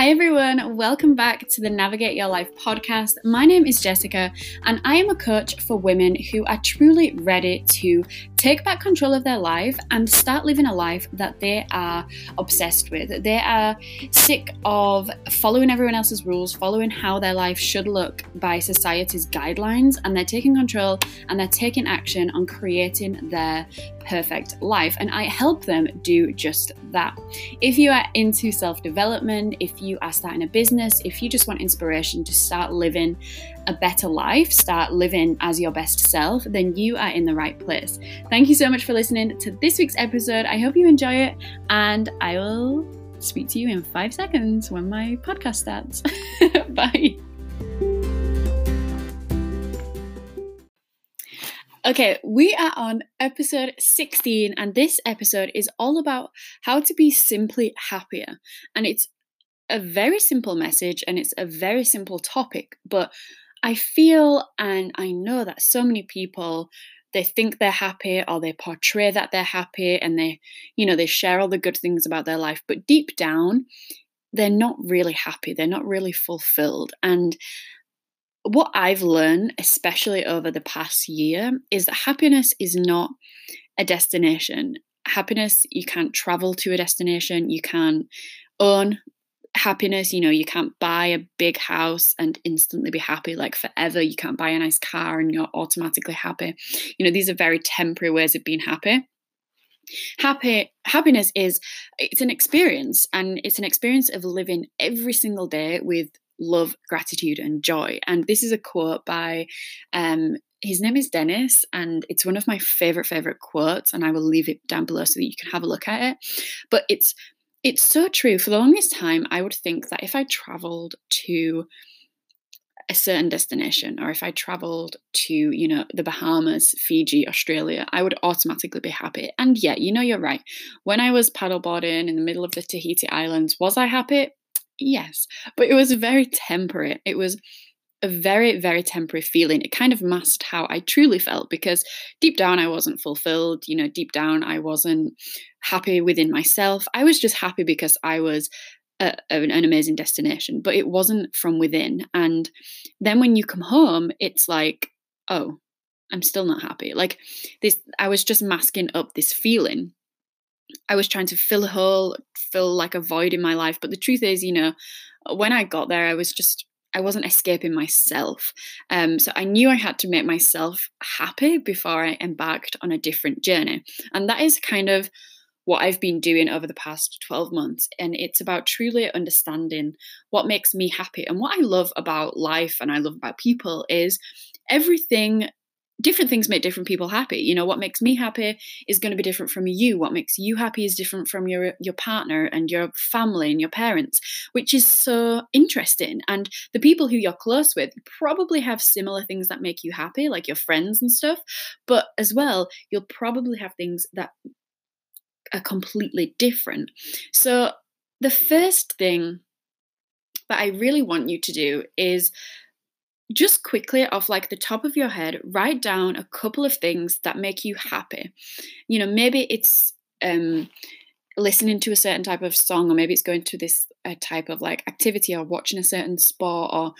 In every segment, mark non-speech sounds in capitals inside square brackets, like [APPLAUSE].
Hi, everyone. Welcome back to the Navigate Your Life podcast. My name is Jessica, and I am a coach for women who are truly ready to take back control of their life and start living a life that they are obsessed with. They are sick of following everyone else's rules, following how their life should look by society's guidelines, and they're taking control and they're taking action on creating their perfect life. And I help them do just that. If you are into self development, if you are starting a business, if you just want inspiration to start living a better life, start living as your best self, then you are in the right place. Thank you so much for listening to this week's episode. I hope you enjoy it, and I will speak to you in five seconds when my podcast starts. [LAUGHS] Bye. Okay, we are on episode 16, and this episode is all about how to be simply happier. And it's a very simple message and it's a very simple topic, but I feel and I know that so many people they think they're happy or they portray that they're happy and they you know they share all the good things about their life but deep down they're not really happy they're not really fulfilled and what I've learned, especially over the past year, is that happiness is not a destination. Happiness, you can't travel to a destination, you can't own happiness you know you can't buy a big house and instantly be happy like forever. You can't buy a nice car and you're automatically happy. You know these are very temporary ways of being happy. Happy happiness is it's an experience and it's an experience of living every single day with love gratitude and joy and this is a quote by um his name is Dennis, and it's one of my favorite, favorite quotes. And I will leave it down below so that you can have a look at it. But it's it's so true. For the longest time, I would think that if I traveled to a certain destination or if I traveled to, you know, the Bahamas, Fiji, Australia, I would automatically be happy. And yeah, you know, you're right. When I was paddleboarding in the middle of the Tahiti Islands, was I happy? Yes, but it was very temporary. It was a very, very temporary feeling. It kind of masked how I truly felt because deep down I wasn't fulfilled. You know, deep down I wasn't happy within myself. I was just happy because I was a, an, an amazing destination, but it wasn't from within. And then when you come home, it's like, oh, I'm still not happy. Like this, I was just masking up this feeling. I was trying to fill a hole, fill like a void in my life. But the truth is, you know, when I got there, I was just I wasn't escaping myself. Um, so I knew I had to make myself happy before I embarked on a different journey. And that is kind of what I've been doing over the past 12 months. And it's about truly understanding what makes me happy. And what I love about life and I love about people is everything different things make different people happy. You know what makes me happy is going to be different from you. What makes you happy is different from your your partner and your family and your parents which is so interesting. And the people who you're close with probably have similar things that make you happy like your friends and stuff but as well you'll probably have things that are completely different. So the first thing that I really want you to do is just quickly off like the top of your head write down a couple of things that make you happy. You know maybe it's um listening to a certain type of song or maybe it's going to this type of like activity or watching a certain sport or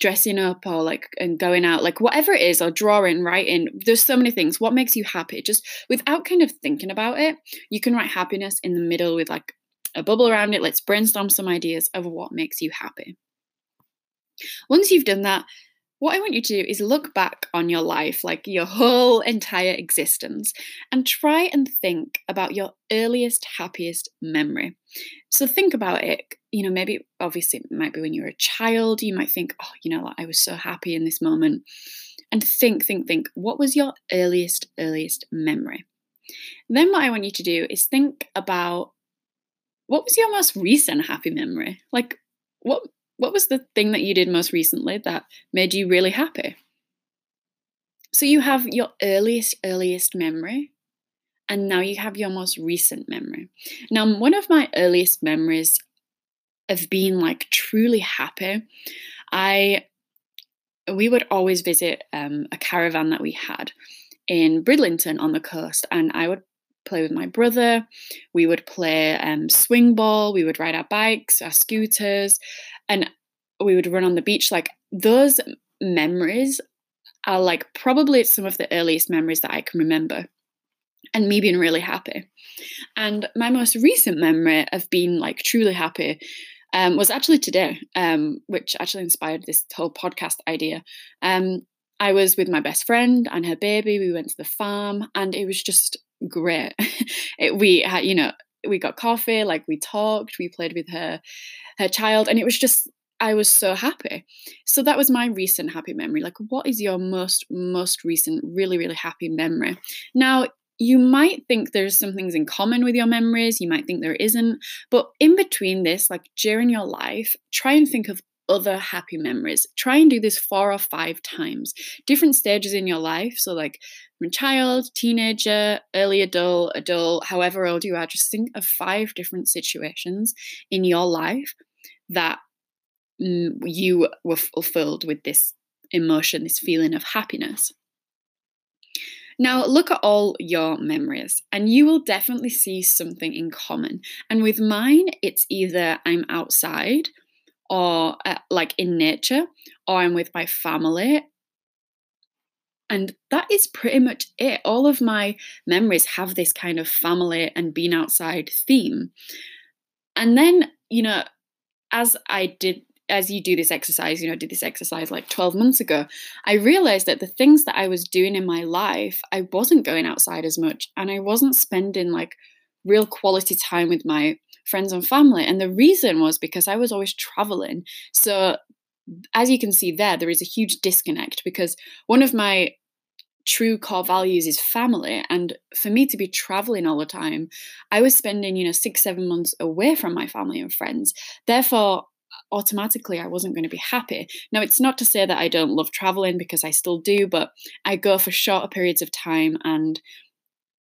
dressing up or like and going out like whatever it is or drawing writing there's so many things. What makes you happy? Just without kind of thinking about it you can write happiness in the middle with like a bubble around it. Let's brainstorm some ideas of what makes you happy. Once you've done that what I want you to do is look back on your life, like your whole entire existence, and try and think about your earliest, happiest memory. So think about it. You know, maybe obviously it might be when you were a child, you might think, oh, you know, I was so happy in this moment. And think, think, think, what was your earliest, earliest memory? Then what I want you to do is think about what was your most recent happy memory? Like, what was the thing that you did most recently that made you really happy? So you have your earliest, earliest memory, and now you have your most recent memory. Now, one of my earliest memories of being like truly happy, I we would always visit um, a caravan that we had in Bridlington on the coast, and I would play with my brother. We would play um, swing ball. We would ride our bikes, our scooters, and we would run on the beach. Like those memories are like probably some of the earliest memories that I can remember and me being really happy. And my most recent memory of being like truly happy um, was actually today, um, which actually inspired this whole podcast idea. Um, I was with my best friend and her baby. We went to the farm, and it was just great. [LAUGHS] it, we had, you know, we got coffee, like we talked, we played with her, her child, and it was just I was so happy. So that was my recent happy memory. Like, what is your most most recent really really happy memory? Now, you might think there's some things in common with your memories, you might think there isn't, but in between this, like during your life, try and think of other happy memories. Try and do this four or five times, different stages in your life. So, like from child, teenager, early adult, adult, however old you are, just think of five different situations in your life that you were fulfilled with this emotion, this feeling of happiness. Now, look at all your memories, and you will definitely see something in common. And with mine, it's either I'm outside or uh, like in nature, or I'm with my family. And that is pretty much it. All of my memories have this kind of family and being outside theme. And then, you know, as I did as you do this exercise, you know, I did this exercise like 12 months ago, I realized that the things that I was doing in my life, I wasn't going outside as much and I wasn't spending like real quality time with my friends and family. And the reason was because I was always traveling. So, as you can see there, there is a huge disconnect because one of my true core values is family and for me to be traveling all the time i was spending you know 6 7 months away from my family and friends therefore automatically I wasn't going to be happy. Now, it's not to say that I don't love traveling because I still do, but I go for shorter periods of time and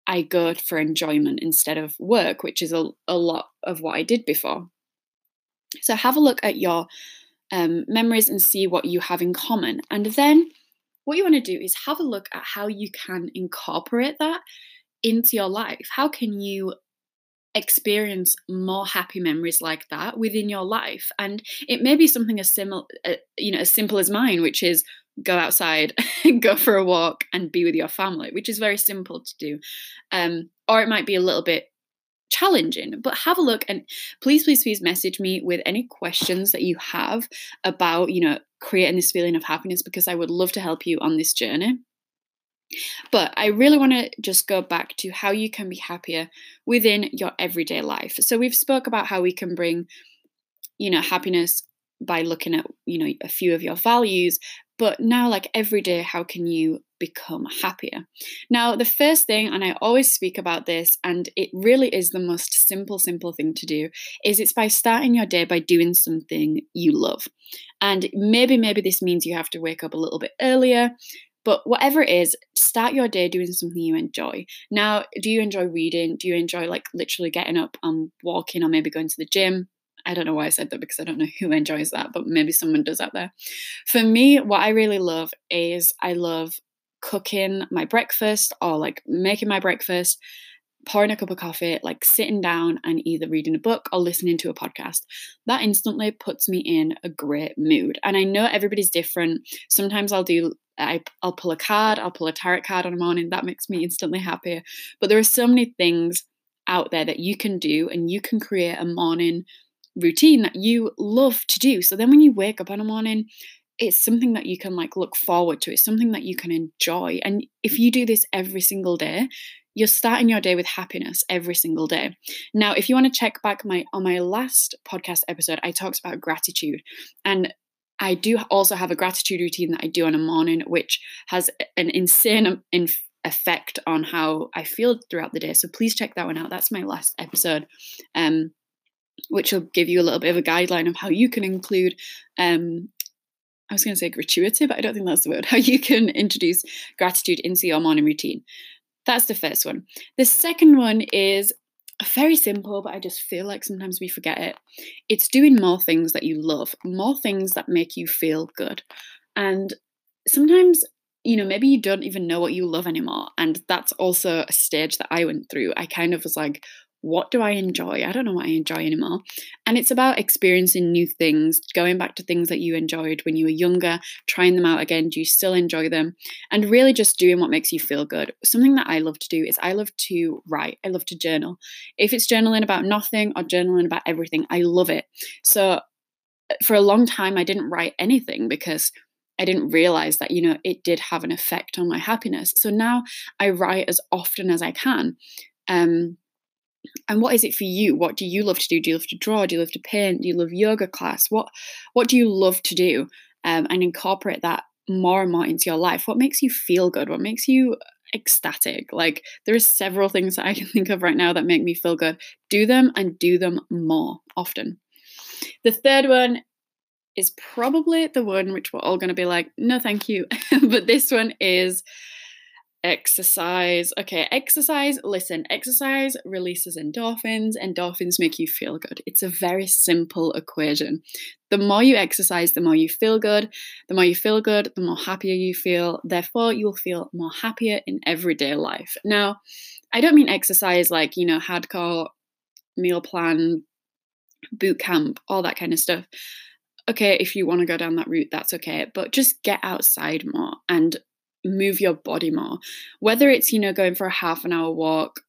I go for enjoyment instead of work, which is a, a lot of what I did before. So, have a look at your um, memories and see what you have in common. And then, what you want to do is have a look at how you can incorporate that into your life. How can you experience more happy memories like that within your life. And it may be something as similar uh, you know as simple as mine which is go outside [LAUGHS] go for a walk and be with your family which is very simple to do. Um, or it might be a little bit challenging but have a look and please please please message me with any questions that you have about you know creating this feeling of happiness because i would love to help you on this journey but I really want to just go back to how you can be happier within your everyday life. So we've spoke about how we can bring, you know, happiness by looking at, you know, a few of your values, but now like every day how can you become happier? Now, the first thing and I always speak about this and it really is the most simple simple thing to do is it's by starting your day by doing something you love. And maybe maybe this means you have to wake up a little bit earlier but whatever it is, start your day doing something you enjoy. Now, do you enjoy reading? Do you enjoy like literally getting up and walking or maybe going to the gym? I don't know why I said that because I don't know who enjoys that, but maybe someone does out there. For me, what I really love is I love cooking my breakfast or like making my breakfast pouring a cup of coffee, like sitting down and either reading a book or listening to a podcast, that instantly puts me in a great mood. And I know everybody's different. Sometimes I'll do I, will pull a card, I'll pull a tarot card on a morning. That makes me instantly happier. But there are so many things out there that you can do, and you can create a morning routine that you love to do. So then when you wake up on a morning, it's something that you can like look forward to. It's something that you can enjoy. And if you do this every single day, you're starting your day with happiness every single day. Now, if you want to check back my on my last podcast episode, I talked about gratitude. And I do also have a gratitude routine that I do on a morning, which has an insane in- effect on how I feel throughout the day. So please check that one out. That's my last episode, um, which will give you a little bit of a guideline of how you can include. Um, I was going to say gratuity, but I don't think that's the word. [LAUGHS] How you can introduce gratitude into your morning routine. That's the first one. The second one is very simple, but I just feel like sometimes we forget it. It's doing more things that you love, more things that make you feel good. And sometimes you know, maybe you don't even know what you love anymore. And that's also a stage that I went through. I kind of was like, what do I enjoy? I don't know what I enjoy anymore. And it's about experiencing new things, going back to things that you enjoyed when you were younger, trying them out again. Do you still enjoy them? And really just doing what makes you feel good. Something that I love to do is I love to write, I love to journal. If it's journaling about nothing or journaling about everything, I love it. So uh, for a long time, I didn't write anything because I didn't realize that, you know, it did have an effect on my happiness. So now I write as often as I can. Um, and what is it for you? What do you love to do? Do you love to draw? Do you love to paint? Do you love yoga class? What what do you love to do um, and incorporate that more and more into your life? What makes you feel good? What makes you ecstatic? Like there are several things that i can think of right now that make me feel good. Do them and do them more often. The third one is probably the one which we're all going to be like no thank you. [LAUGHS] But this one is exercise. Okay, exercise. Listen, exercise releases endorphins. Endorphins make you feel good. It's a very simple equation. The more you exercise, the more you feel good. The more you feel good, the more happier you feel. Therefore, you'll feel more happier in everyday life. Now, I don't mean exercise like, you know, hardcore meal plan, boot camp, all that kind of stuff okay, if you want to go down that route, that's okay. But just get outside more and move your body more. Whether it's, you know, going for a half an hour walk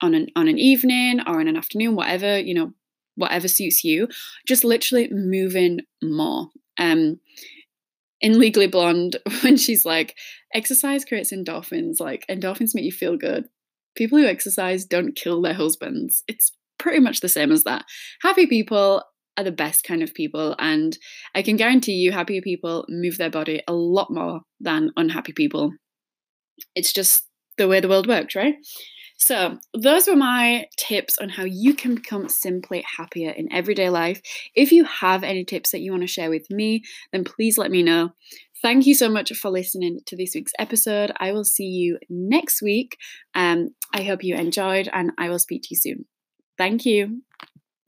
on an on an evening or in an afternoon, whatever, you know, whatever suits you, just literally moving more. Um in Legally Blonde, [LAUGHS] when she's like, exercise creates endorphins, like endorphins make you feel good. People who exercise don't kill their husbands. It's pretty much the same as that. Happy people are the best kind of people. And I can guarantee you, happy people move their body a lot more than unhappy people. It's just the way the world works, right? So, those were my tips on how you can become simply happier in everyday life. If you have any tips that you want to share with me, then please let me know. Thank you so much for listening to this week's episode. I will see you next week. Um, I hope you enjoyed, and I will speak to you soon. Thank you.